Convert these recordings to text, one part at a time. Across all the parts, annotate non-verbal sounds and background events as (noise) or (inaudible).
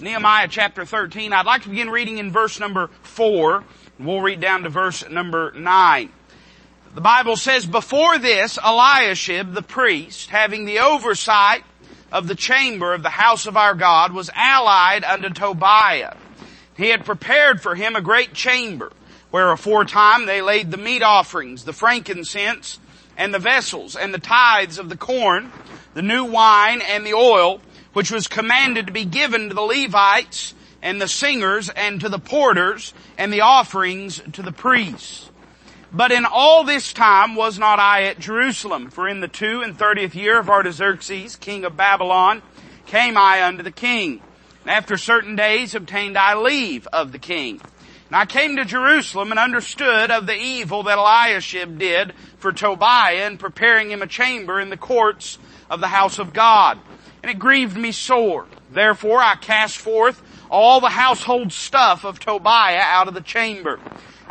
Nehemiah chapter 13. I'd like to begin reading in verse number 4. And we'll read down to verse number 9. The Bible says, Before this, Eliashib the priest, having the oversight of the chamber of the house of our God, was allied unto Tobiah. He had prepared for him a great chamber, where aforetime they laid the meat offerings, the frankincense, and the vessels, and the tithes of the corn, the new wine, and the oil, which was commanded to be given to the Levites, and the singers, and to the porters, and the offerings to the priests. But in all this time was not I at Jerusalem, for in the two and thirtieth year of Artaxerxes, king of Babylon, came I unto the king. And after certain days obtained I leave of the king. And I came to Jerusalem and understood of the evil that Eliashib did for Tobiah in preparing him a chamber in the courts of the house of God. And it grieved me sore. Therefore I cast forth all the household stuff of Tobiah out of the chamber.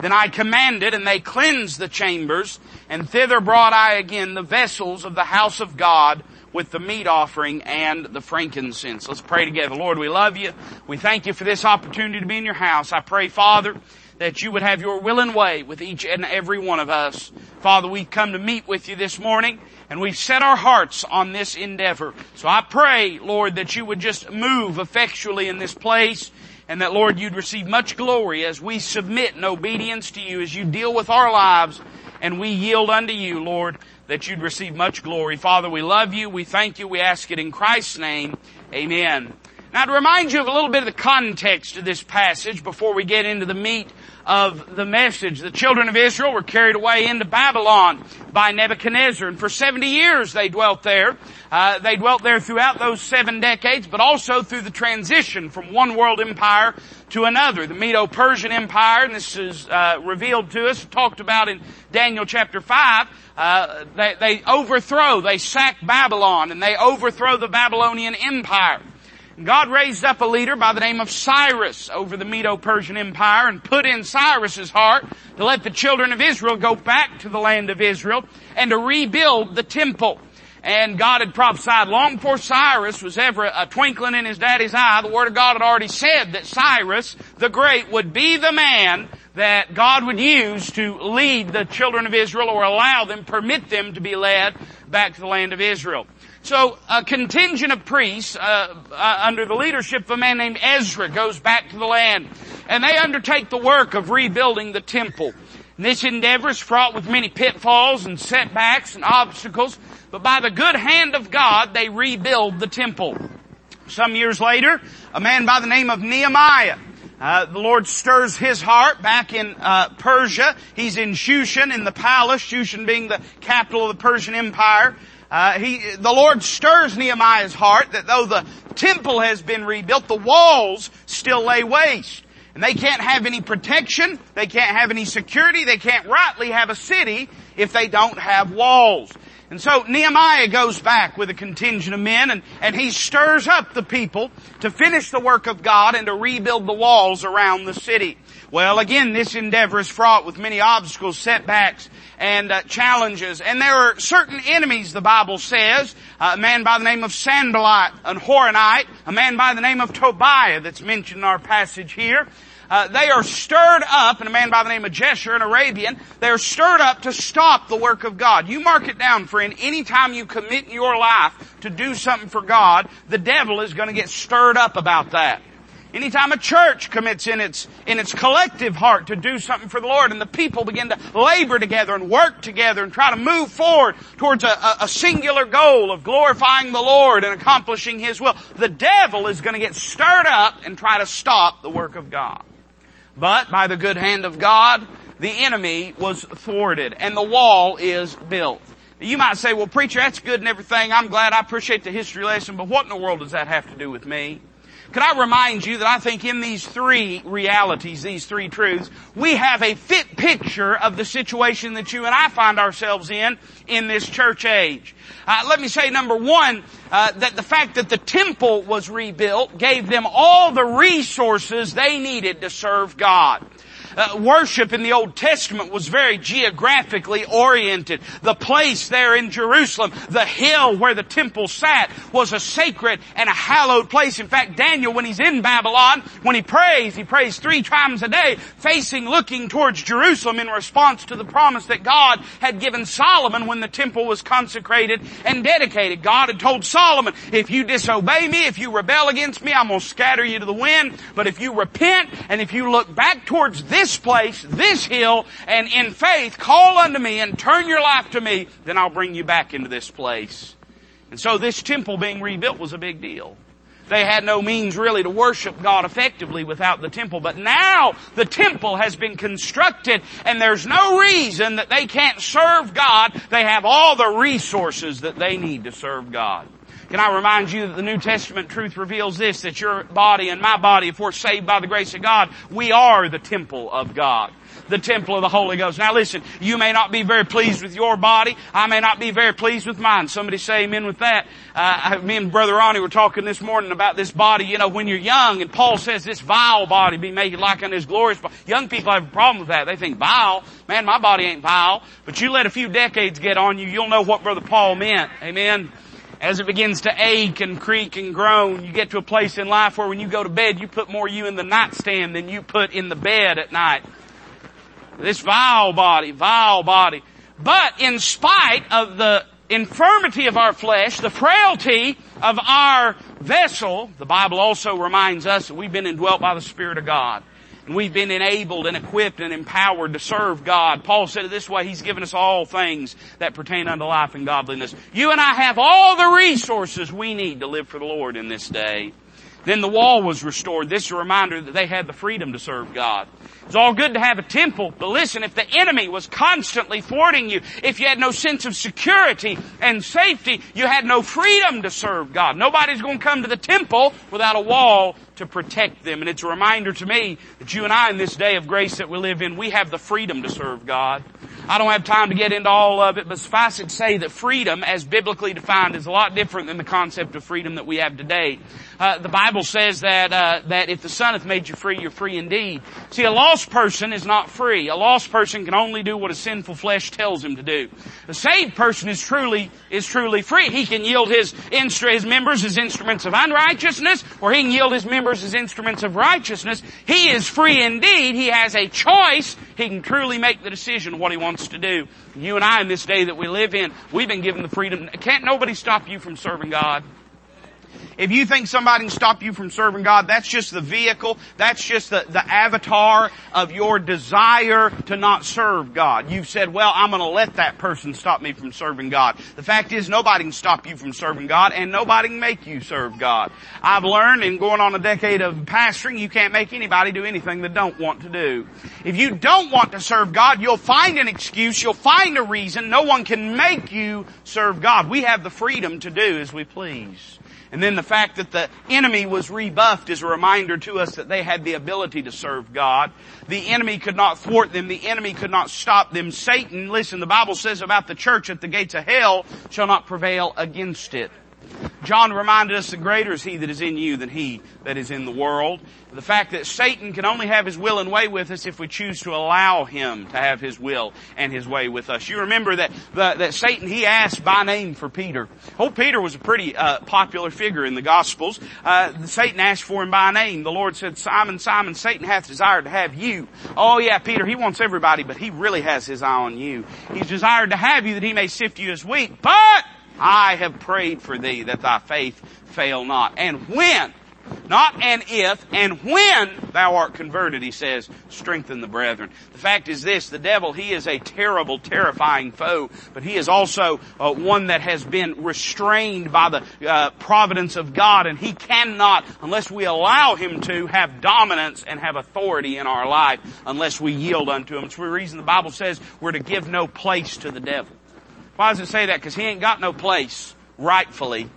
Then I commanded and they cleansed the chambers and thither brought I again the vessels of the house of God with the meat offering and the frankincense. Let's pray together. Lord, we love you. We thank you for this opportunity to be in your house. I pray, Father, that you would have your will and way with each and every one of us. Father, we've come to meet with you this morning and we've set our hearts on this endeavor. So I pray, Lord, that you would just move effectually in this place and that, Lord, you'd receive much glory as we submit in obedience to you, as you deal with our lives and we yield unto you, Lord that you'd receive much glory. Father, we love you. We thank you. We ask it in Christ's name. Amen. Now to remind you of a little bit of the context of this passage before we get into the meat of the message. The children of Israel were carried away into Babylon by Nebuchadnezzar, and for 70 years they dwelt there. Uh, they dwelt there throughout those seven decades, but also through the transition from one world empire to another. The Medo-Persian Empire, and this is uh, revealed to us, talked about in Daniel chapter 5, uh, they, they overthrow, they sack Babylon, and they overthrow the Babylonian Empire. God raised up a leader by the name of Cyrus over the Medo-Persian Empire and put in Cyrus's heart to let the children of Israel go back to the land of Israel and to rebuild the temple. And God had prophesied long before Cyrus was ever a twinkling in his daddy's eye. The Word of God had already said that Cyrus the Great would be the man that God would use to lead the children of Israel or allow them, permit them to be led back to the land of Israel. So a contingent of priests uh, uh, under the leadership of a man named Ezra goes back to the land, and they undertake the work of rebuilding the temple. And this endeavor is fraught with many pitfalls and setbacks and obstacles, but by the good hand of God, they rebuild the temple. Some years later, a man by the name of Nehemiah uh, the Lord stirs his heart back in uh, Persia. He's in Shushan, in the palace, Shushan being the capital of the Persian Empire. Uh, he, the Lord stirs Nehemiah's heart that though the temple has been rebuilt, the walls still lay waste. And they can't have any protection, they can't have any security, they can't rightly have a city if they don't have walls. And so Nehemiah goes back with a contingent of men and, and he stirs up the people to finish the work of God and to rebuild the walls around the city. Well, again, this endeavor is fraught with many obstacles, setbacks, and uh, challenges. And there are certain enemies, the Bible says, uh, a man by the name of Sanballat, an Horonite, a man by the name of Tobiah that's mentioned in our passage here. Uh, they are stirred up, and a man by the name of Geshem, an Arabian, they are stirred up to stop the work of God. You mark it down, friend. Anytime you commit your life to do something for God, the devil is going to get stirred up about that. Anytime a church commits in its, in its collective heart to do something for the Lord and the people begin to labor together and work together and try to move forward towards a, a, a singular goal of glorifying the Lord and accomplishing His will, the devil is going to get stirred up and try to stop the work of God. But by the good hand of God, the enemy was thwarted and the wall is built. You might say, well preacher, that's good and everything. I'm glad I appreciate the history lesson, but what in the world does that have to do with me? Can I remind you that I think in these three realities, these three truths, we have a fit picture of the situation that you and I find ourselves in in this church age. Uh, let me say number one, uh, that the fact that the temple was rebuilt gave them all the resources they needed to serve God. Uh, worship in the Old Testament was very geographically oriented. The place there in Jerusalem, the hill where the temple sat, was a sacred and a hallowed place. In fact, Daniel, when he's in Babylon, when he prays, he prays three times a day, facing, looking towards Jerusalem in response to the promise that God had given Solomon when the temple was consecrated and dedicated. God had told Solomon, if you disobey me, if you rebel against me, I'm going to scatter you to the wind. But if you repent and if you look back towards this place, this hill, and in faith call unto me and turn your life to me, then I'll bring you back into this place. And so this temple being rebuilt was a big deal. They had no means really to worship God effectively without the temple. But now the temple has been constructed and there's no reason that they can't serve God. They have all the resources that they need to serve God. Can I remind you that the New Testament truth reveals this, that your body and my body, if we're saved by the grace of God, we are the temple of God the temple of the Holy Ghost. Now listen, you may not be very pleased with your body. I may not be very pleased with mine. Somebody say amen with that. Uh, me and Brother Ronnie were talking this morning about this body, you know, when you're young, and Paul says this vile body be made like unto his glorious body. Young people have a problem with that. They think vile. Man, my body ain't vile. But you let a few decades get on you, you'll know what Brother Paul meant. Amen as it begins to ache and creak and groan, you get to a place in life where when you go to bed, you put more you in the nightstand than you put in the bed at night. This vile body, vile body. But in spite of the infirmity of our flesh, the frailty of our vessel, the Bible also reminds us that we've been indwelt by the Spirit of God. And we've been enabled and equipped and empowered to serve God. Paul said it this way, He's given us all things that pertain unto life and godliness. You and I have all the resources we need to live for the Lord in this day. Then the wall was restored. This is a reminder that they had the freedom to serve God. It's all good to have a temple, but listen, if the enemy was constantly thwarting you, if you had no sense of security and safety, you had no freedom to serve God. Nobody's going to come to the temple without a wall to protect them. And it's a reminder to me that you and I in this day of grace that we live in, we have the freedom to serve God. I don't have time to get into all of it, but suffice it to say that freedom, as biblically defined, is a lot different than the concept of freedom that we have today. Uh, the Bible says that uh, that if the Son hath made you free, you're free indeed. See, a lost person is not free. A lost person can only do what a sinful flesh tells him to do. A saved person is truly is truly free. He can yield his instru- his members as instruments of unrighteousness, or he can yield his members as instruments of righteousness. He is free indeed. He has a choice. He can truly make the decision what he wants to do. You and I in this day that we live in, we've been given the freedom. Can't nobody stop you from serving God? If you think somebody can stop you from serving God, that's just the vehicle, that's just the, the avatar of your desire to not serve God. You've said, well, I'm gonna let that person stop me from serving God. The fact is nobody can stop you from serving God and nobody can make you serve God. I've learned in going on a decade of pastoring, you can't make anybody do anything they don't want to do. If you don't want to serve God, you'll find an excuse, you'll find a reason. No one can make you serve God. We have the freedom to do as we please. And then the fact that the enemy was rebuffed is a reminder to us that they had the ability to serve God. The enemy could not thwart them. The enemy could not stop them. Satan, listen, the Bible says about the church at the gates of hell shall not prevail against it. John reminded us that greater is he that is in you than he that is in the world. The fact that Satan can only have his will and way with us if we choose to allow him to have his will and his way with us. You remember that that Satan he asked by name for Peter. Oh, Peter was a pretty uh, popular figure in the Gospels. Uh, Satan asked for him by name. The Lord said, "Simon, Simon, Satan hath desired to have you." Oh yeah, Peter, he wants everybody, but he really has his eye on you. He's desired to have you that he may sift you as wheat, but I have prayed for thee that thy faith fail not. And when, not and if, and when thou art converted, he says, strengthen the brethren. The fact is this, the devil, he is a terrible, terrifying foe, but he is also uh, one that has been restrained by the uh, providence of God, and he cannot, unless we allow him to, have dominance and have authority in our life, unless we yield unto him. It's the reason the Bible says we're to give no place to the devil. Why does it say that? Because he ain't got no place rightfully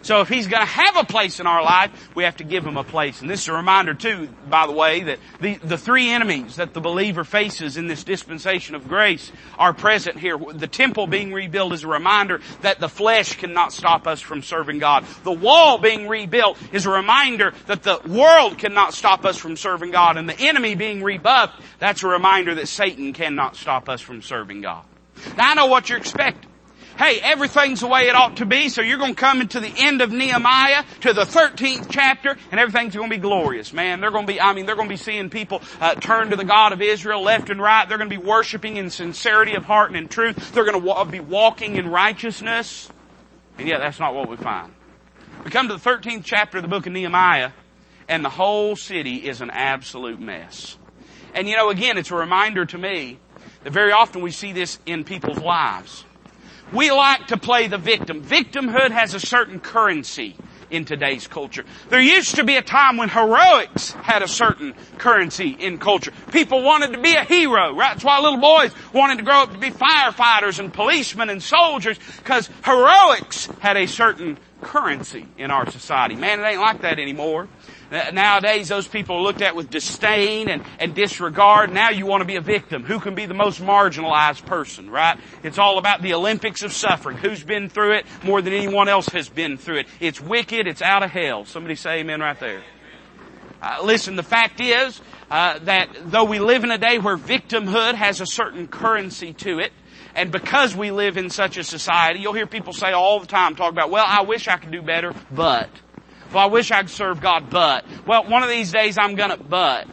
So if he's going to have a place in our life, we have to give him a place. And this is a reminder too, by the way, that the, the three enemies that the believer faces in this dispensation of grace are present here. The temple being rebuilt is a reminder that the flesh cannot stop us from serving God. The wall being rebuilt is a reminder that the world cannot stop us from serving God. And the enemy being rebuffed, that's a reminder that Satan cannot stop us from serving God. Now I know what you're expecting hey, everything's the way it ought to be, so you're going to come into the end of Nehemiah, to the 13th chapter, and everything's going to be glorious, man. They're going to be, I mean, they're going to be seeing people uh, turn to the God of Israel left and right. They're going to be worshiping in sincerity of heart and in truth. They're going to wa- be walking in righteousness. And yet that's not what we find. We come to the 13th chapter of the book of Nehemiah, and the whole city is an absolute mess. And you know, again, it's a reminder to me very often we see this in people's lives. We like to play the victim. Victimhood has a certain currency in today's culture. There used to be a time when heroics had a certain currency in culture. People wanted to be a hero, right? That's why little boys wanted to grow up to be firefighters and policemen and soldiers, because heroics had a certain currency in our society. Man, it ain't like that anymore. Nowadays, those people are looked at with disdain and, and disregard. Now you want to be a victim. Who can be the most marginalized person, right? It's all about the Olympics of suffering. Who's been through it more than anyone else has been through it? It's wicked. It's out of hell. Somebody say amen right there. Uh, listen, the fact is uh, that though we live in a day where victimhood has a certain currency to it, and because we live in such a society, you'll hear people say all the time, talk about, well, I wish I could do better, but. Well, I wish I could serve God, but. Well, one of these days I'm gonna, but.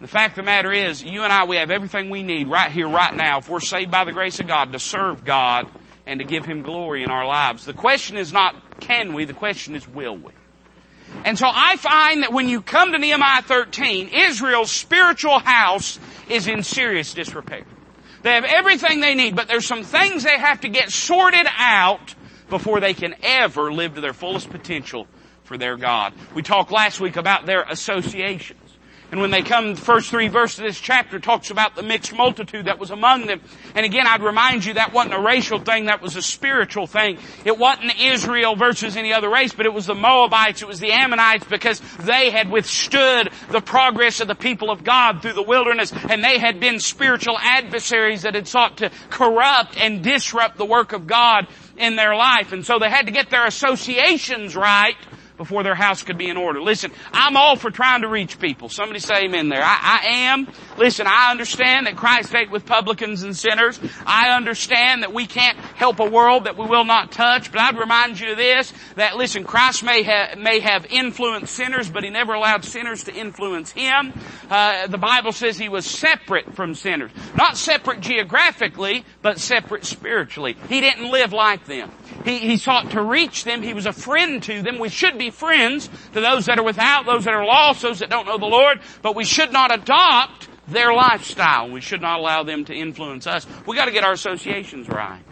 The fact of the matter is, you and I, we have everything we need right here, right now, if we're saved by the grace of God, to serve God and to give Him glory in our lives. The question is not, can we? The question is, will we? And so I find that when you come to Nehemiah 13, Israel's spiritual house is in serious disrepair. They have everything they need, but there's some things they have to get sorted out before they can ever live to their fullest potential for their God. We talked last week about their associations. And when they come, the first three verses of this chapter talks about the mixed multitude that was among them. And again, I'd remind you that wasn't a racial thing, that was a spiritual thing. It wasn't Israel versus any other race, but it was the Moabites, it was the Ammonites because they had withstood the progress of the people of God through the wilderness and they had been spiritual adversaries that had sought to corrupt and disrupt the work of God in their life. And so they had to get their associations right before their house could be in order. Listen, I'm all for trying to reach people. Somebody say amen there. I, I am. Listen, I understand that Christ ate with publicans and sinners. I understand that we can't help a world that we will not touch, but I'd remind you of this, that listen, Christ may have, may have influenced sinners, but He never allowed sinners to influence Him. Uh, the Bible says He was separate from sinners. Not separate geographically, but separate spiritually. He didn't live like them. He, he sought to reach them. He was a friend to them. We should be friends to those that are without, those that are lost, those that don't know the Lord, but we should not adopt their lifestyle. We should not allow them to influence us. We gotta get our associations right.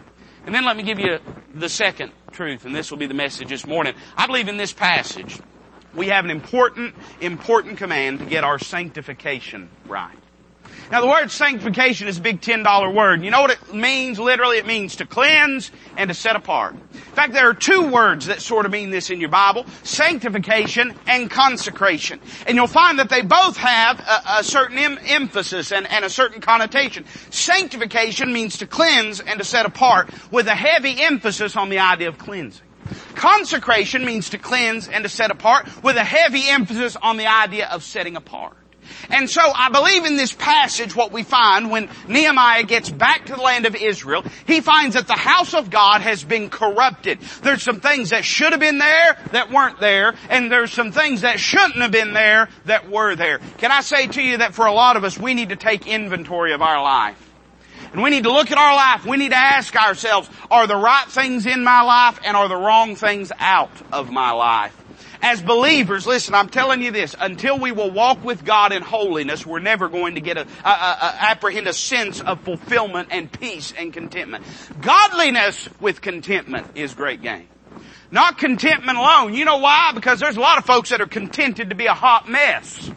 And then let me give you the second truth, and this will be the message this morning. I believe in this passage, we have an important, important command to get our sanctification right. Now the word sanctification is a big $10 word. You know what it means? Literally it means to cleanse and to set apart. In fact, there are two words that sort of mean this in your Bible. Sanctification and consecration. And you'll find that they both have a, a certain em- emphasis and, and a certain connotation. Sanctification means to cleanse and to set apart with a heavy emphasis on the idea of cleansing. Consecration means to cleanse and to set apart with a heavy emphasis on the idea of setting apart. And so I believe in this passage what we find when Nehemiah gets back to the land of Israel, he finds that the house of God has been corrupted. There's some things that should have been there that weren't there, and there's some things that shouldn't have been there that were there. Can I say to you that for a lot of us, we need to take inventory of our life. And we need to look at our life. We need to ask ourselves, are the right things in my life and are the wrong things out of my life? As believers, listen, I'm telling you this, until we will walk with God in holiness, we're never going to get a, a, a, apprehend a sense of fulfillment and peace and contentment. Godliness with contentment is great gain. Not contentment alone. You know why? Because there's a lot of folks that are contented to be a hot mess.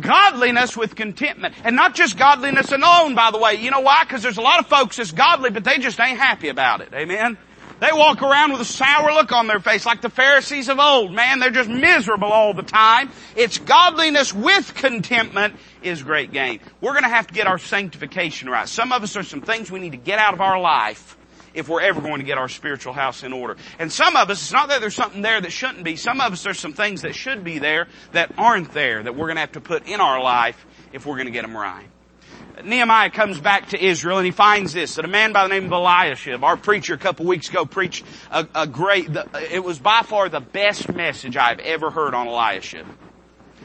Godliness with contentment. And not just godliness alone, by the way. You know why? Because there's a lot of folks that's godly, but they just ain't happy about it. Amen? They walk around with a sour look on their face like the Pharisees of old. Man, they're just miserable all the time. It's godliness with contentment is great gain. We're gonna have to get our sanctification right. Some of us are some things we need to get out of our life if we're ever going to get our spiritual house in order. And some of us, it's not that there's something there that shouldn't be. Some of us, there's some things that should be there that aren't there that we're going to have to put in our life if we're going to get them right. Nehemiah comes back to Israel and he finds this, that a man by the name of Eliashib, our preacher a couple weeks ago preached a, a great, the, it was by far the best message I've ever heard on Eliashib.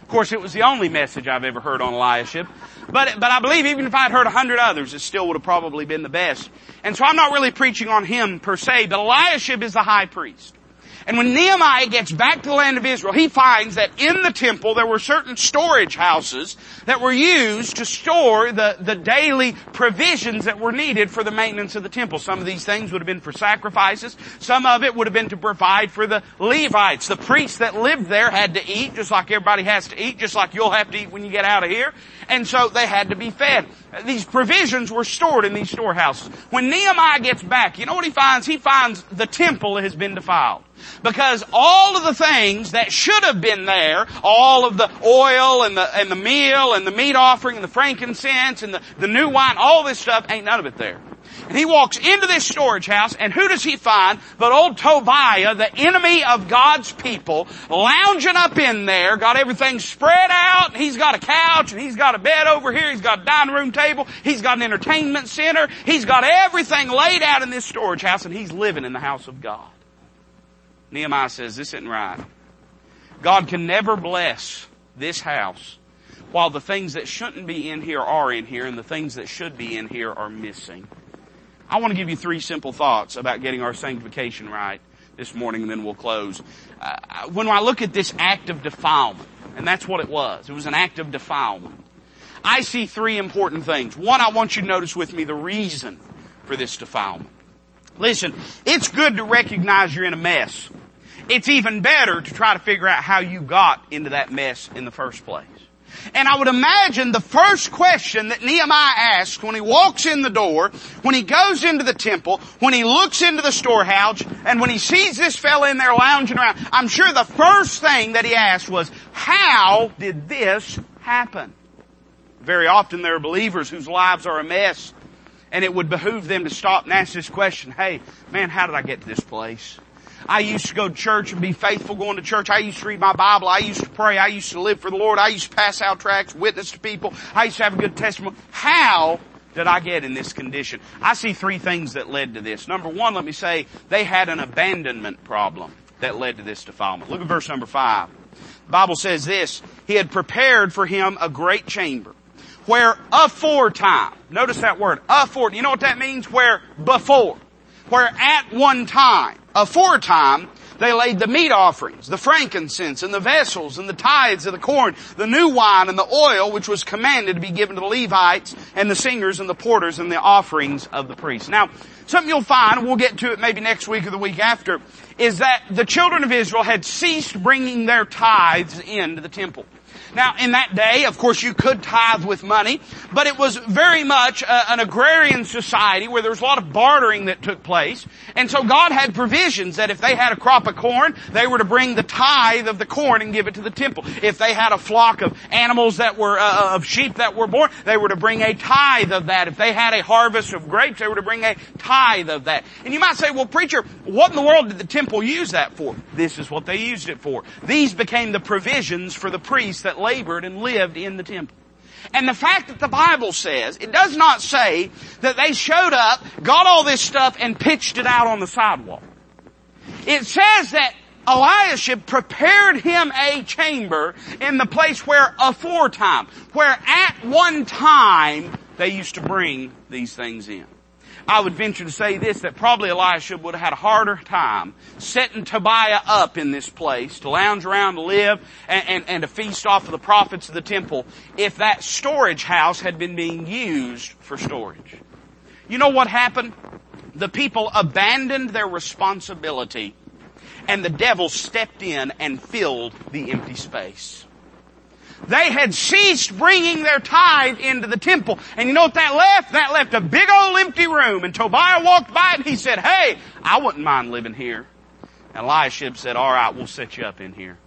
Of course, it was the only message I've ever heard on Eliashib. But, but I believe even if I'd heard a hundred others, it still would have probably been the best. And so I'm not really preaching on him per se, but Eliashib is the high priest. And when Nehemiah gets back to the land of Israel, he finds that in the temple there were certain storage houses that were used to store the, the daily provisions that were needed for the maintenance of the temple. Some of these things would have been for sacrifices. Some of it would have been to provide for the Levites. The priests that lived there had to eat, just like everybody has to eat, just like you'll have to eat when you get out of here. And so they had to be fed. These provisions were stored in these storehouses. When Nehemiah gets back, you know what he finds? He finds the temple has been defiled. Because all of the things that should have been there, all of the oil and the, and the meal and the meat offering and the frankincense and the, the new wine, all this stuff, ain't none of it there. And he walks into this storage house, and who does he find but old Tobiah, the enemy of God's people, lounging up in there, got everything spread out, and he's got a couch, and he's got a bed over here, he's got a dining room table, he's got an entertainment center, he's got everything laid out in this storage house, and he's living in the house of God. Nehemiah says, this isn't right. God can never bless this house while the things that shouldn't be in here are in here and the things that should be in here are missing. I want to give you three simple thoughts about getting our sanctification right this morning and then we'll close. Uh, when I look at this act of defilement, and that's what it was, it was an act of defilement. I see three important things. One, I want you to notice with me the reason for this defilement. Listen, it's good to recognize you're in a mess. It's even better to try to figure out how you got into that mess in the first place. And I would imagine the first question that Nehemiah asks when he walks in the door, when he goes into the temple, when he looks into the storehouse, and when he sees this fellow in there lounging around, I'm sure the first thing that he asked was, how did this happen? Very often there are believers whose lives are a mess, and it would behoove them to stop and ask this question, hey, man, how did I get to this place? I used to go to church and be faithful going to church. I used to read my Bible. I used to pray. I used to live for the Lord. I used to pass out tracts, witness to people. I used to have a good testimony. How did I get in this condition? I see three things that led to this. Number one, let me say, they had an abandonment problem that led to this defilement. Look at verse number five. The Bible says this, He had prepared for him a great chamber where aforetime, notice that word, afore, you know what that means? Where before where at one time, aforetime, they laid the meat offerings, the frankincense, and the vessels, and the tithes of the corn, the new wine, and the oil, which was commanded to be given to the Levites, and the singers, and the porters, and the offerings of the priests. Now, something you'll find, and we'll get to it maybe next week or the week after, is that the children of Israel had ceased bringing their tithes into the temple. Now, in that day, of course, you could tithe with money, but it was very much a, an agrarian society where there was a lot of bartering that took place. And so God had provisions that if they had a crop of corn, they were to bring the tithe of the corn and give it to the temple. If they had a flock of animals that were, uh, uh of sheep that were born, they were to bring a tithe of that. If they had a harvest of grapes, they were to bring a tithe of that. And you might say, well preacher, what in the world did the temple use that for? This is what they used it for. These became the provisions for the priests that labored and lived in the temple. And the fact that the Bible says, it does not say that they showed up, got all this stuff, and pitched it out on the sidewalk. It says that Eliashib prepared him a chamber in the place where aforetime, where at one time they used to bring these things in. I would venture to say this, that probably Elisha would have had a harder time setting Tobiah up in this place to lounge around to live and, and, and to feast off of the profits of the temple if that storage house had been being used for storage. You know what happened? The people abandoned their responsibility and the devil stepped in and filled the empty space. They had ceased bringing their tithe into the temple. And you know what that left? That left a big old empty room. And Tobiah walked by and he said, hey, I wouldn't mind living here. And Eliashib said, alright, we'll set you up in here.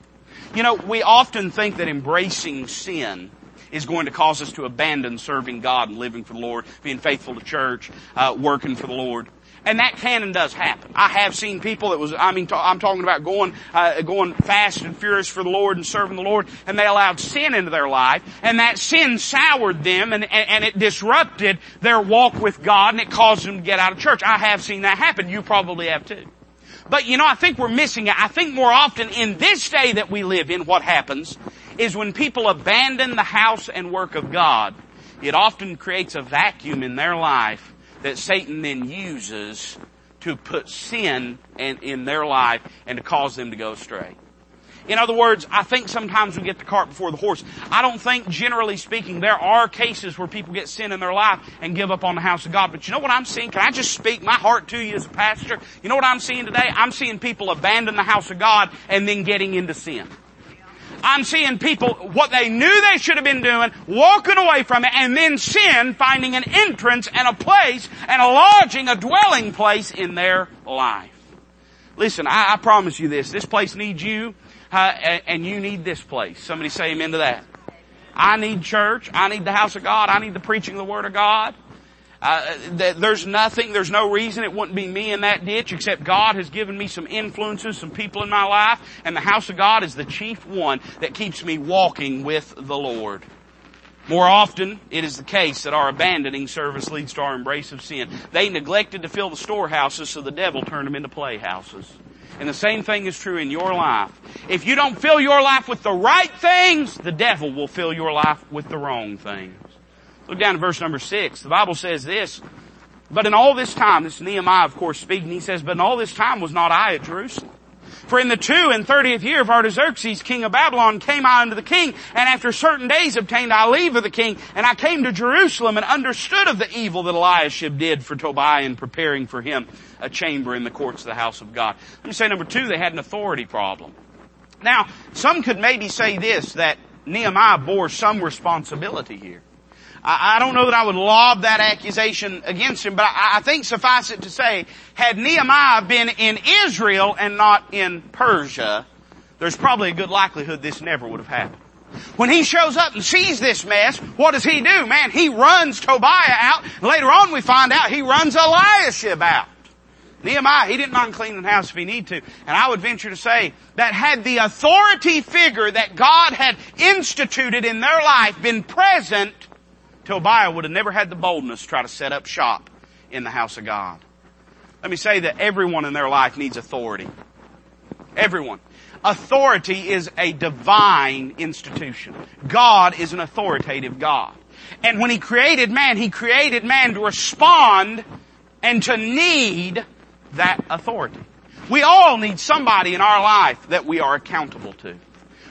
You know, we often think that embracing sin is going to cause us to abandon serving God and living for the Lord, being faithful to church, uh, working for the Lord. And that can and does happen. I have seen people that was, I mean, I'm talking about going, uh, going fast and furious for the Lord and serving the Lord, and they allowed sin into their life, and that sin soured them, and, and, and it disrupted their walk with God, and it caused them to get out of church. I have seen that happen. You probably have too. But you know, I think we're missing it. I think more often in this day that we live in, what happens is when people abandon the house and work of God, it often creates a vacuum in their life that Satan then uses to put sin in, in their life and to cause them to go astray. In other words, I think sometimes we get the cart before the horse. I don't think, generally speaking, there are cases where people get sin in their life and give up on the house of God. But you know what I'm seeing? Can I just speak my heart to you as a pastor? You know what I'm seeing today? I'm seeing people abandon the house of God and then getting into sin. I'm seeing people, what they knew they should have been doing, walking away from it, and then sin finding an entrance and a place and a lodging, a dwelling place in their life. Listen, I, I promise you this, this place needs you, uh, and you need this place. Somebody say amen to that. I need church. I need the house of God. I need the preaching of the Word of God. Uh, there's nothing, there's no reason it wouldn't be me in that ditch except God has given me some influences, some people in my life, and the house of God is the chief one that keeps me walking with the Lord. More often, it is the case that our abandoning service leads to our embrace of sin. They neglected to fill the storehouses, so the devil turned them into playhouses. And the same thing is true in your life. If you don't fill your life with the right things, the devil will fill your life with the wrong things. Look down to verse number six. The Bible says this, but in all this time, this Nehemiah of course speaking, he says, but in all this time was not I at Jerusalem. For in the two and thirtieth year of Artaxerxes, king of Babylon, came I unto the king, and after certain days obtained I leave of the king, and I came to Jerusalem and understood of the evil that Eliashib did for Tobiah in preparing for him a chamber in the courts of the house of God. Let me say number two, they had an authority problem. Now, some could maybe say this, that Nehemiah bore some responsibility here. I, I don't know that I would lob that accusation against him, but I, I think suffice it to say, had Nehemiah been in Israel and not in Persia, there's probably a good likelihood this never would have happened. When he shows up and sees this mess, what does he do? Man, he runs Tobiah out. Later on we find out he runs Eliashib out. Nehemiah, he didn't mind cleaning the house if he need to. And I would venture to say that had the authority figure that God had instituted in their life been present, Tobiah would have never had the boldness to try to set up shop in the house of God. Let me say that everyone in their life needs authority. Everyone. Authority is a divine institution. God is an authoritative God. And when He created man, He created man to respond and to need that authority. We all need somebody in our life that we are accountable to.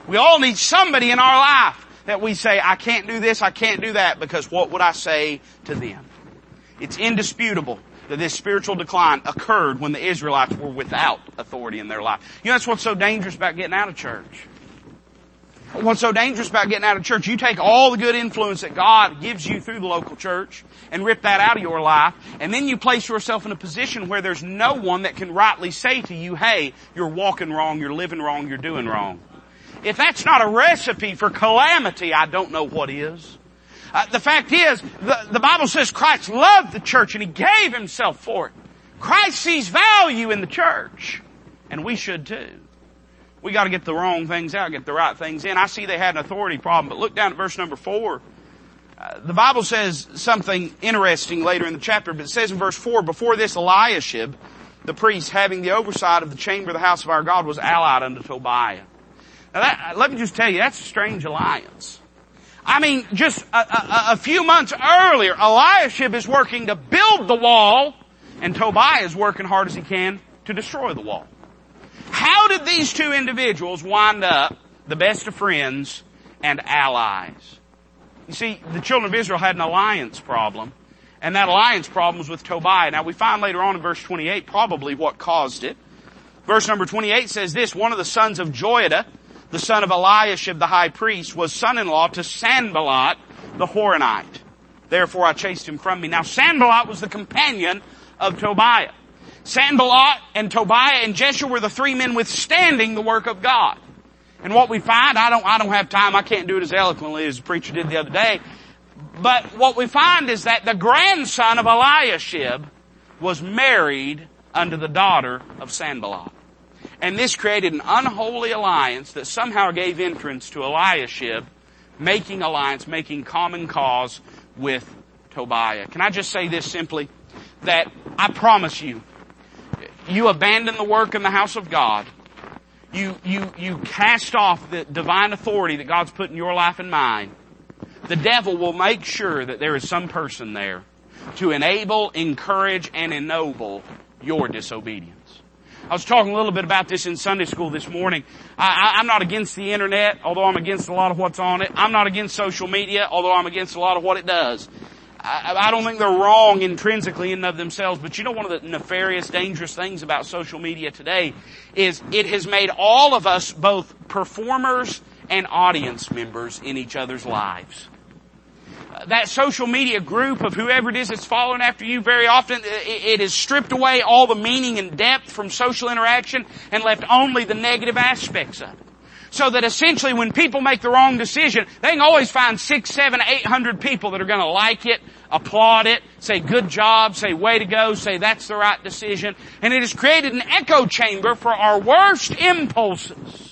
We all need somebody in our life that we say, I can't do this, I can't do that, because what would I say to them? It's indisputable that this spiritual decline occurred when the Israelites were without authority in their life. You know, that's what's so dangerous about getting out of church. What's so dangerous about getting out of church, you take all the good influence that God gives you through the local church and rip that out of your life, and then you place yourself in a position where there's no one that can rightly say to you, hey, you're walking wrong, you're living wrong, you're doing wrong. If that's not a recipe for calamity, I don't know what is. Uh, the fact is, the, the Bible says Christ loved the church and He gave Himself for it. Christ sees value in the church. And we should too. We gotta get the wrong things out, get the right things in. I see they had an authority problem, but look down at verse number four. Uh, the Bible says something interesting later in the chapter, but it says in verse 4, before this Eliashib, the priest, having the oversight of the chamber of the house of our God, was allied unto Tobiah. That, let me just tell you, that's a strange alliance. I mean, just a, a, a few months earlier, Eliashib is working to build the wall, and Tobiah is working hard as he can to destroy the wall. How did these two individuals wind up the best of friends and allies? You see, the children of Israel had an alliance problem, and that alliance problem was with Tobiah. Now we find later on in verse 28 probably what caused it. Verse number 28 says this, one of the sons of Joiada, the son of Eliashib the high priest, was son-in-law to Sanballat the Horonite. Therefore I chased him from me. Now Sanballat was the companion of Tobiah. Sanballat and Tobiah and Jeshua were the three men withstanding the work of God. And what we find, I don't, I don't have time, I can't do it as eloquently as the preacher did the other day, but what we find is that the grandson of Eliashib was married unto the daughter of Sanballat. And this created an unholy alliance that somehow gave entrance to Eliashib making alliance, making common cause with Tobiah. Can I just say this simply? That I promise you, you abandon the work in the house of God. You, you, you cast off the divine authority that God's put in your life and mine. The devil will make sure that there is some person there to enable, encourage, and ennoble your disobedience. I was talking a little bit about this in Sunday school this morning. I, am not against the internet, although I'm against a lot of what's on it. I'm not against social media, although I'm against a lot of what it does. I, I don't think they're wrong intrinsically in and of themselves, but you know one of the nefarious, dangerous things about social media today is it has made all of us both performers and audience members in each other's lives that social media group of whoever it is that's following after you, very often uh, it has stripped away all the meaning and depth from social interaction and left only the negative aspects of it. So that essentially when people make the wrong decision, they can always find six, seven, eight hundred people that are gonna like it, applaud it, say good job, say way to go, say that's the right decision. And it has created an echo chamber for our worst impulses.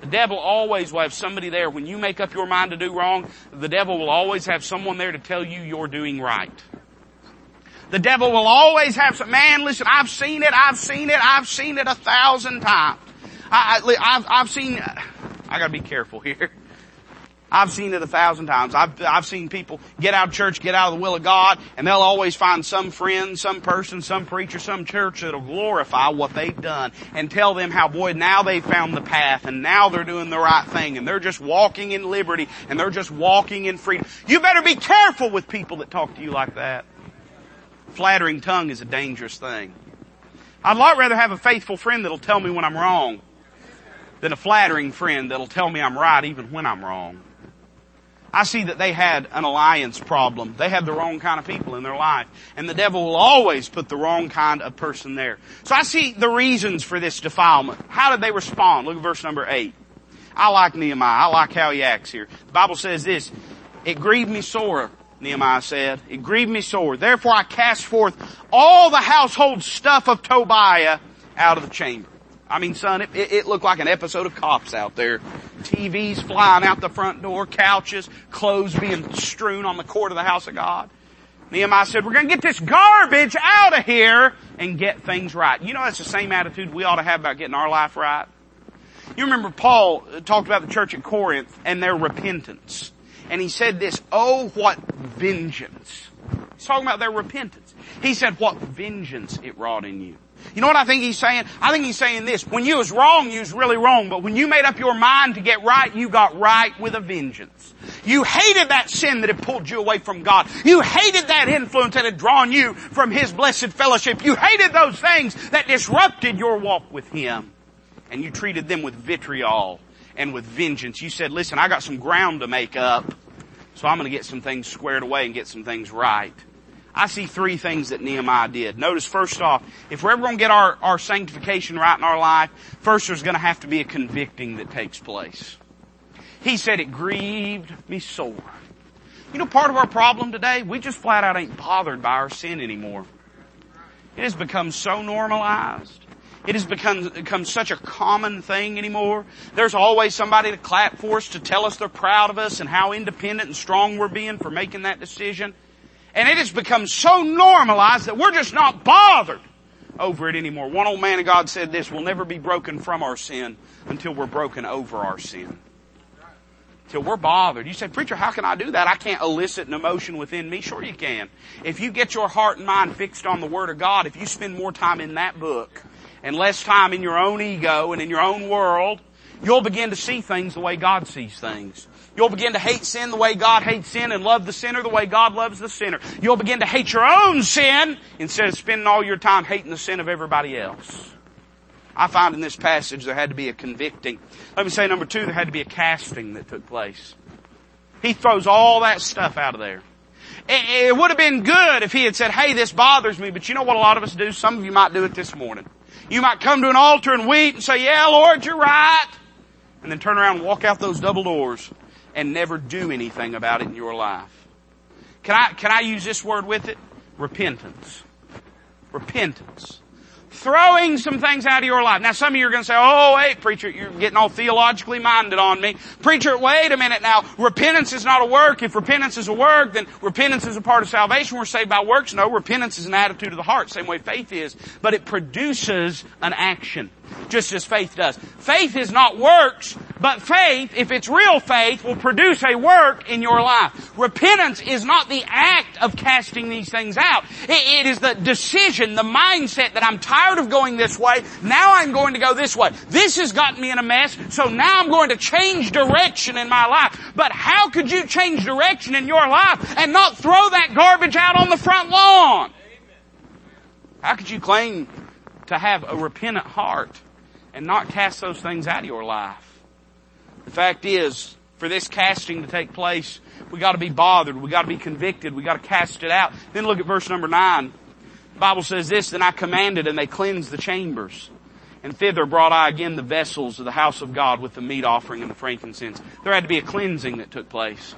The devil always will have somebody there. When you make up your mind to do wrong, the devil will always have someone there to tell you you're doing right. The devil will always have some, man, listen, I've seen it, I've seen it, I've seen it a thousand times. I, have I've seen, I gotta be careful (laughs) here. I've seen it a thousand times. I've, I've seen people get out of church, get out of the will of God, and they'll always find some friend, some person, some preacher, some church that'll glorify what they've done and tell them how, boy, now they've found the path and now they're doing the right thing and they're just walking in liberty and they're just walking in freedom. You better be careful with people that talk to you like that. Flattering tongue is a dangerous thing. I'd lot rather have a faithful friend that'll tell me when I'm wrong than a flattering friend that'll tell me I'm right even when I'm wrong. I see that they had an alliance problem. They had the wrong kind of people in their life. And the devil will always put the wrong kind of person there. So I see the reasons for this defilement. How did they respond? Look at verse number eight. I like Nehemiah. I like how he acts here. The Bible says this, it grieved me sore, Nehemiah said. It grieved me sore. Therefore I cast forth all the household stuff of Tobiah out of the chamber. I mean, son, it, it, looked like an episode of Cops out there. TVs flying out the front door, couches, clothes being strewn on the court of the house of God. Nehemiah said, we're going to get this garbage out of here and get things right. You know, that's the same attitude we ought to have about getting our life right. You remember Paul uh, talked about the church at Corinth and their repentance. And he said this, oh, what vengeance. He's talking about their repentance. He said, what vengeance it wrought in you. You know what I think he's saying? I think he's saying this. When you was wrong, you was really wrong. But when you made up your mind to get right, you got right with a vengeance. You hated that sin that had pulled you away from God. You hated that influence that had drawn you from His blessed fellowship. You hated those things that disrupted your walk with Him. And you treated them with vitriol and with vengeance. You said, listen, I got some ground to make up. So I'm going to get some things squared away and get some things right. I see three things that Nehemiah did. Notice first off, if we're ever going to get our, our sanctification right in our life, first there's going to have to be a convicting that takes place. He said it grieved me sore. You know, part of our problem today, we just flat out ain't bothered by our sin anymore. It has become so normalized. It has become, become such a common thing anymore. There's always somebody to clap for us, to tell us they're proud of us and how independent and strong we're being for making that decision. And it has become so normalized that we're just not bothered over it anymore. One old man of God said this, we'll never be broken from our sin until we're broken over our sin. Till we're bothered. You say, preacher, how can I do that? I can't elicit an emotion within me. Sure you can. If you get your heart and mind fixed on the Word of God, if you spend more time in that book and less time in your own ego and in your own world, you'll begin to see things the way God sees things. You'll begin to hate sin the way God hates sin and love the sinner the way God loves the sinner. You'll begin to hate your own sin instead of spending all your time hating the sin of everybody else. I find in this passage there had to be a convicting. Let me say number two, there had to be a casting that took place. He throws all that stuff out of there. It, it would have been good if he had said, hey, this bothers me, but you know what a lot of us do? Some of you might do it this morning. You might come to an altar and weep and say, yeah, Lord, you're right. And then turn around and walk out those double doors and never do anything about it in your life. Can I, can I use this word with it? Repentance. Repentance throwing some things out of your life. Now some of you are going to say, oh wait, preacher, you're getting all theologically minded on me. Preacher, wait a minute now. Repentance is not a work. If repentance is a work, then repentance is a part of salvation. We're saved by works. No, repentance is an attitude of the heart, same way faith is. But it produces an action just as faith does. Faith is not works, but faith, if it's real faith, will produce a work in your life. Repentance is not the act of casting these things out. it is the decision, the mindset that I'm tired of going this way, now I'm going to go this way. This has gotten me in a mess, so now I'm going to change direction in my life. But how could you change direction in your life and not throw that garbage out on the front lawn? How could you claim to have a repentant heart and not cast those things out of your life. The fact is, for this casting to take place, we gotta be bothered, we gotta be convicted, we gotta cast it out. Then look at verse number nine. The Bible says this, then I commanded and they cleansed the chambers. And thither brought I again the vessels of the house of God with the meat offering and the frankincense. There had to be a cleansing that took place.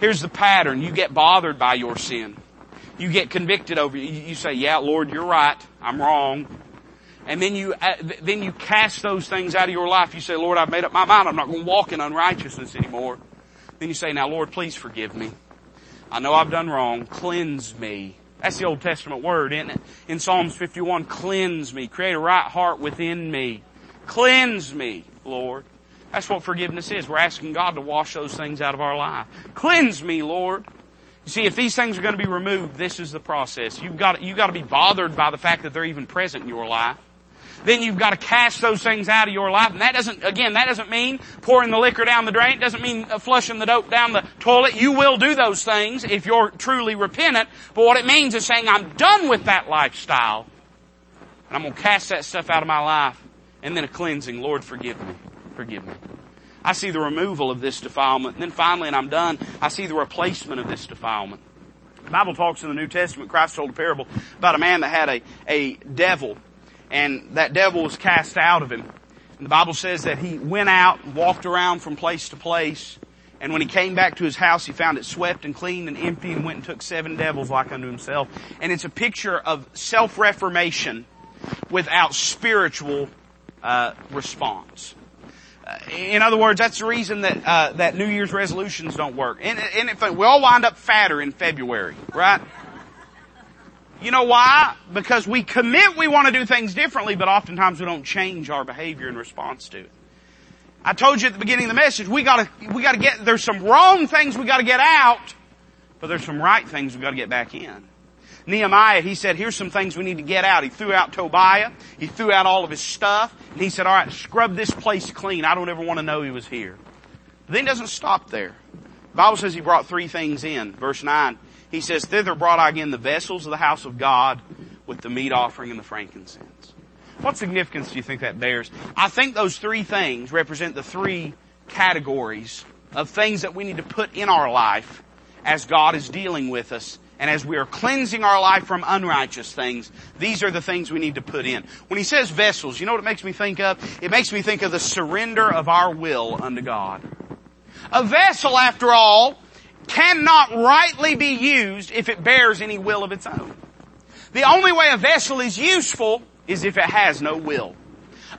Here's the pattern. You get bothered by your sin. You get convicted over it. You say, yeah, Lord, you're right. I'm wrong. And then you, uh, then you cast those things out of your life. You say, Lord, I've made up my mind. I'm not going to walk in unrighteousness anymore. Then you say, now Lord, please forgive me. I know I've done wrong. Cleanse me. That's the Old Testament word, isn't it? In Psalms 51, cleanse me. Create a right heart within me. Cleanse me, Lord. That's what forgiveness is. We're asking God to wash those things out of our life. Cleanse me, Lord. You see, if these things are going to be removed, this is the process. You've got, you've got to be bothered by the fact that they're even present in your life. Then you've got to cast those things out of your life. And that doesn't, again, that doesn't mean pouring the liquor down the drain. It doesn't mean uh, flushing the dope down the toilet. You will do those things if you're truly repentant. But what it means is saying, I'm done with that lifestyle. And I'm going to cast that stuff out of my life. And then a cleansing. Lord, forgive me. Forgive me. I see the removal of this defilement. And then finally, and I'm done, I see the replacement of this defilement. The Bible talks in the New Testament, Christ told a parable about a man that had a, a devil and that devil was cast out of him. And the Bible says that he went out, walked around from place to place, and when he came back to his house, he found it swept and clean and empty and went and took seven devils like unto himself. And it's a picture of self-reformation without spiritual uh, response. Uh, in other words, that's the reason that uh, that New Year's resolutions don't work. And, and we all wind up fatter in February, right? You know why? Because we commit we want to do things differently, but oftentimes we don't change our behavior in response to it. I told you at the beginning of the message, we gotta, we gotta get, there's some wrong things we gotta get out, but there's some right things we gotta get back in. Nehemiah, he said, here's some things we need to get out. He threw out Tobiah. He threw out all of his stuff. And he said, alright, scrub this place clean. I don't ever want to know he was here. But then he doesn't stop there. The Bible says he brought three things in. Verse 9. He says, Thither brought I again the vessels of the house of God with the meat offering and the frankincense. What significance do you think that bears? I think those three things represent the three categories of things that we need to put in our life as God is dealing with us and as we are cleansing our life from unrighteous things, these are the things we need to put in. When he says vessels, you know what it makes me think of? It makes me think of the surrender of our will unto God. A vessel, after all, cannot rightly be used if it bears any will of its own. The only way a vessel is useful is if it has no will.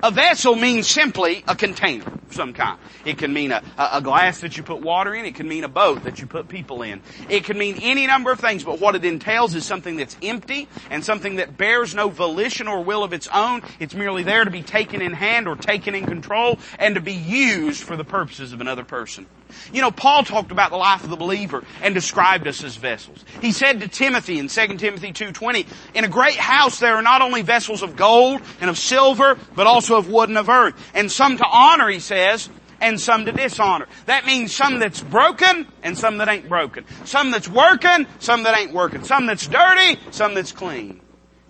A vessel means simply a container some kind. It can mean a, a, glass that you put water in. It can mean a boat that you put people in. It can mean any number of things, but what it entails is something that's empty and something that bears no volition or will of its own. It's merely there to be taken in hand or taken in control and to be used for the purposes of another person. You know, Paul talked about the life of the believer and described us as vessels. He said to Timothy in 2 Timothy 2.20, in a great house there are not only vessels of gold and of silver, but also of wood and of earth. And some to honor, he says, and some to dishonor. That means some that's broken and some that ain't broken. Some that's working, some that ain't working. Some that's dirty, some that's clean.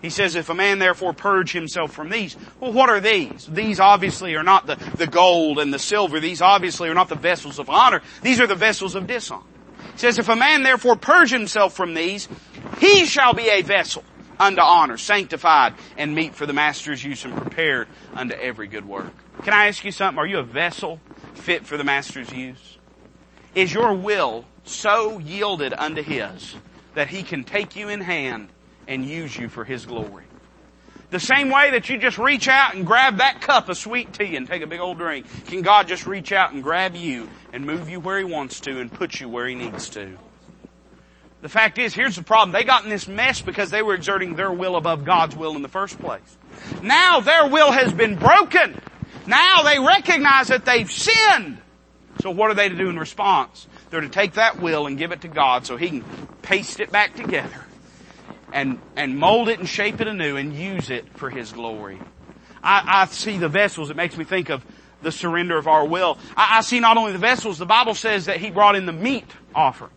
He says, if a man therefore purge himself from these, well what are these? These obviously are not the, the gold and the silver. These obviously are not the vessels of honor. These are the vessels of dishonor. He says, if a man therefore purge himself from these, he shall be a vessel unto honor, sanctified and meet for the master's use and prepared unto every good work. Can I ask you something? Are you a vessel fit for the master's use? Is your will so yielded unto his that he can take you in hand and use you for His glory. The same way that you just reach out and grab that cup of sweet tea and take a big old drink, can God just reach out and grab you and move you where He wants to and put you where He needs to. The fact is, here's the problem. They got in this mess because they were exerting their will above God's will in the first place. Now their will has been broken. Now they recognize that they've sinned. So what are they to do in response? They're to take that will and give it to God so He can paste it back together and, and mold it and shape it anew and use it for His glory. I, I see the vessels. It makes me think of the surrender of our will. I, I see not only the vessels, the Bible says that He brought in the meat offering.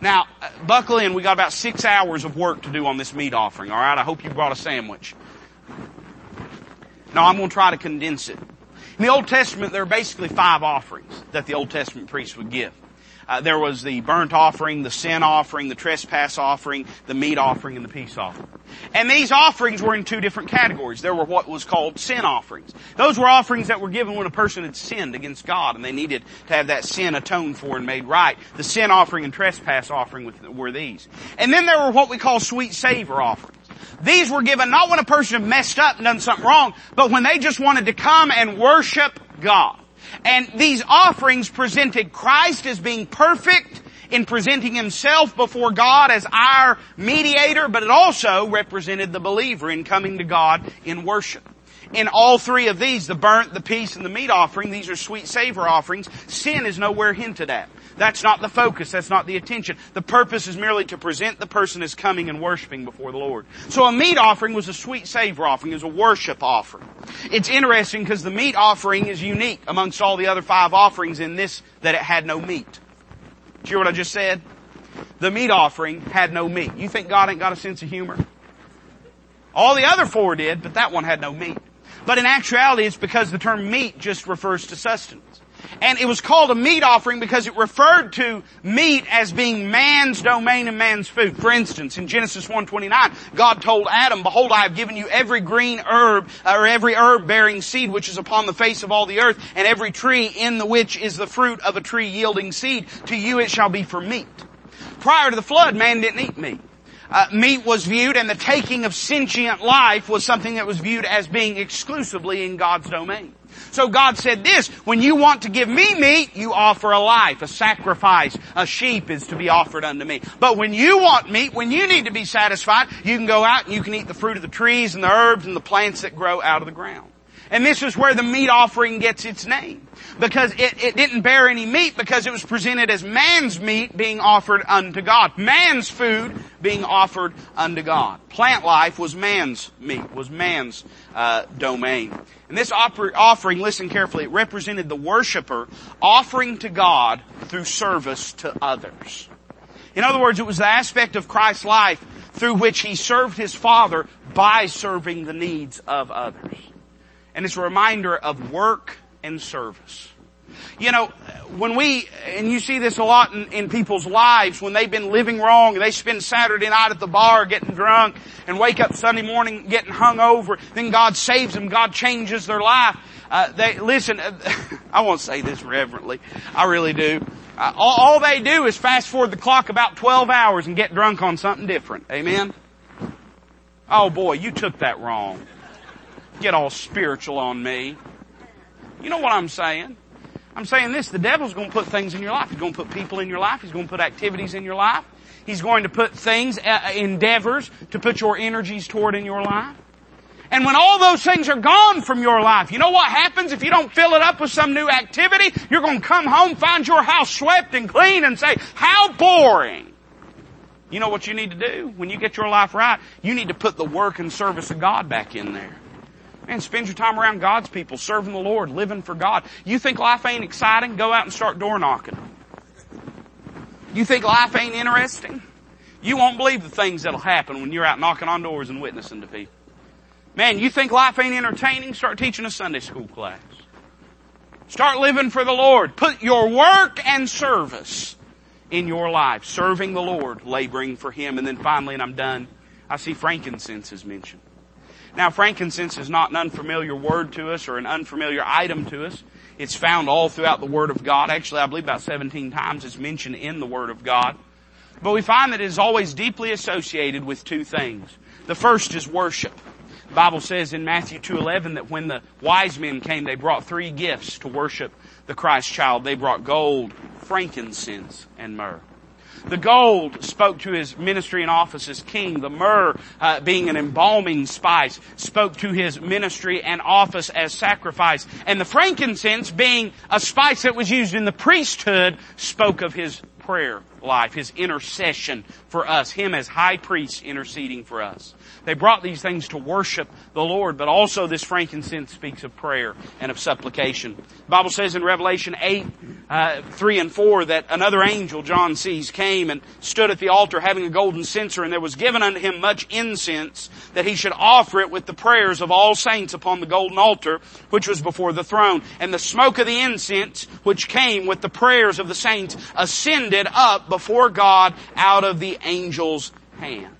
Now, uh, buckle in. We got about six hours of work to do on this meat offering. All right. I hope you brought a sandwich. No, I'm going to try to condense it. In the Old Testament, there are basically five offerings that the Old Testament priests would give. Uh, there was the burnt offering, the sin offering, the trespass offering, the meat offering, and the peace offering. And these offerings were in two different categories. There were what was called sin offerings. Those were offerings that were given when a person had sinned against God and they needed to have that sin atoned for and made right. The sin offering and trespass offering were these. And then there were what we call sweet savor offerings. These were given not when a person messed up and done something wrong, but when they just wanted to come and worship God. And these offerings presented Christ as being perfect in presenting himself before God as our mediator, but it also represented the believer in coming to God in worship. In all three of these, the burnt, the peace, and the meat offering, these are sweet savor offerings, sin is nowhere hinted at. That's not the focus. That's not the attention. The purpose is merely to present the person as coming and worshiping before the Lord. So a meat offering was a sweet savor offering. It was a worship offering. It's interesting because the meat offering is unique amongst all the other five offerings in this that it had no meat. You hear what I just said? The meat offering had no meat. You think God ain't got a sense of humor? All the other four did, but that one had no meat. But in actuality, it's because the term meat just refers to sustenance. And it was called a meat offering because it referred to meat as being man's domain and man's food. For instance, in Genesis 1:29, God told Adam, "Behold, I have given you every green herb or every herb bearing seed which is upon the face of all the earth, and every tree in the which is the fruit of a tree yielding seed. To you it shall be for meat." Prior to the flood, man didn't eat meat. Uh, meat was viewed and the taking of sentient life was something that was viewed as being exclusively in God's domain. So God said this, when you want to give me meat, you offer a life, a sacrifice, a sheep is to be offered unto me. But when you want meat, when you need to be satisfied, you can go out and you can eat the fruit of the trees and the herbs and the plants that grow out of the ground. And this is where the meat offering gets its name. Because it, it didn't bear any meat because it was presented as man's meat being offered unto God. Man's food being offered unto God. Plant life was man's meat, was man's uh, domain. And this offering, listen carefully, it represented the worshiper offering to God through service to others. In other words, it was the aspect of Christ's life through which he served his Father by serving the needs of others. And it's a reminder of work and service. You know, when we, and you see this a lot in, in, people's lives, when they've been living wrong, they spend Saturday night at the bar getting drunk, and wake up Sunday morning getting hung over, then God saves them, God changes their life. Uh, they, listen, (laughs) I won't say this reverently, I really do. Uh, all, all they do is fast forward the clock about 12 hours and get drunk on something different. Amen? Oh boy, you took that wrong. Get all spiritual on me. You know what I'm saying? I'm saying this, the devil's going to put things in your life. He's going to put people in your life. He's going to put activities in your life. He's going to put things, uh, endeavors to put your energies toward in your life. And when all those things are gone from your life, you know what happens if you don't fill it up with some new activity? You're going to come home, find your house swept and clean and say, how boring. You know what you need to do? When you get your life right, you need to put the work and service of God back in there. Man, spend your time around God's people, serving the Lord, living for God. You think life ain't exciting? Go out and start door knocking. You think life ain't interesting? You won't believe the things that'll happen when you're out knocking on doors and witnessing to people. Man, you think life ain't entertaining? Start teaching a Sunday school class. Start living for the Lord. Put your work and service in your life. Serving the Lord, laboring for Him. And then finally, and I'm done, I see frankincense is mentioned. Now, frankincense is not an unfamiliar word to us or an unfamiliar item to us. It's found all throughout the Word of God. Actually, I believe about 17 times it's mentioned in the Word of God. But we find that it is always deeply associated with two things. The first is worship. The Bible says in Matthew 2.11 that when the wise men came, they brought three gifts to worship the Christ child. They brought gold, frankincense, and myrrh. The gold spoke to his ministry and office as king. The myrrh, uh, being an embalming spice, spoke to his ministry and office as sacrifice. And the frankincense, being a spice that was used in the priesthood, spoke of his prayer life, his intercession for us, him as high priest interceding for us. They brought these things to worship the Lord, but also this frankincense speaks of prayer and of supplication. The Bible says in Revelation 8, uh, 3 and 4 that another angel John sees came and stood at the altar having a golden censer and there was given unto him much incense that he should offer it with the prayers of all saints upon the golden altar which was before the throne. And the smoke of the incense which came with the prayers of the saints ascended before God out of the angel's hand.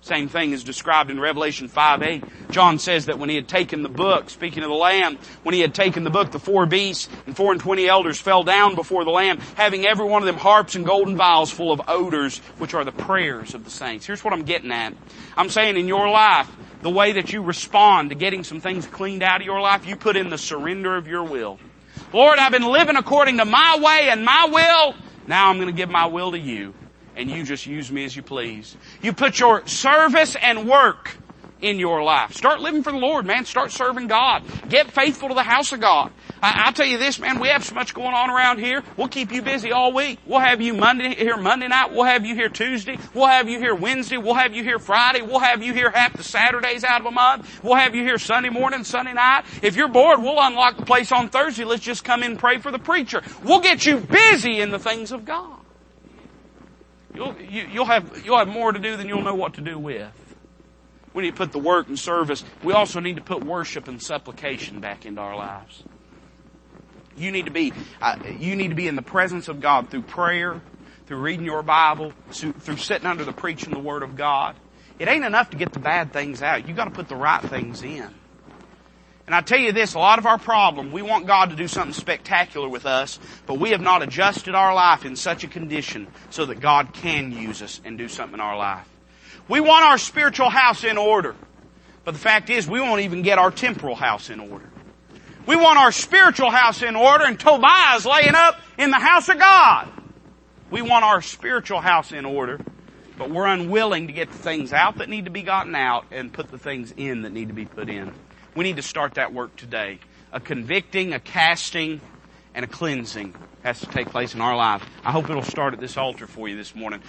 Same thing is described in Revelation 5 8. John says that when he had taken the book, speaking of the Lamb, when he had taken the book, the four beasts and four and twenty elders fell down before the Lamb, having every one of them harps and golden vials full of odors, which are the prayers of the saints. Here's what I'm getting at. I'm saying in your life, the way that you respond to getting some things cleaned out of your life, you put in the surrender of your will. Lord, I've been living according to my way and my will. Now I'm going to give my will to you and you just use me as you please. You put your service and work in your life. Start living for the Lord, man. Start serving God. Get faithful to the house of God. I, will tell you this, man, we have so much going on around here. We'll keep you busy all week. We'll have you Monday here Monday night. We'll have you here Tuesday. We'll have you here Wednesday. We'll have you here Friday. We'll have you here half the Saturdays out of a month. We'll have you here Sunday morning, Sunday night. If you're bored, we'll unlock the place on Thursday. Let's just come in and pray for the preacher. We'll get you busy in the things of God. You'll, you, will you will have, you'll have more to do than you'll know what to do with. We need to put the work and service. We also need to put worship and supplication back into our lives. You need to be, uh, you need to be in the presence of God through prayer, through reading your Bible, through sitting under the preaching the Word of God. It ain't enough to get the bad things out. You gotta put the right things in. And I tell you this, a lot of our problem, we want God to do something spectacular with us, but we have not adjusted our life in such a condition so that God can use us and do something in our life. We want our spiritual house in order. But the fact is, we won't even get our temporal house in order. We want our spiritual house in order and Tobiah's laying up in the house of God. We want our spiritual house in order, but we're unwilling to get the things out that need to be gotten out and put the things in that need to be put in. We need to start that work today. A convicting, a casting, and a cleansing has to take place in our life. I hope it'll start at this altar for you this morning.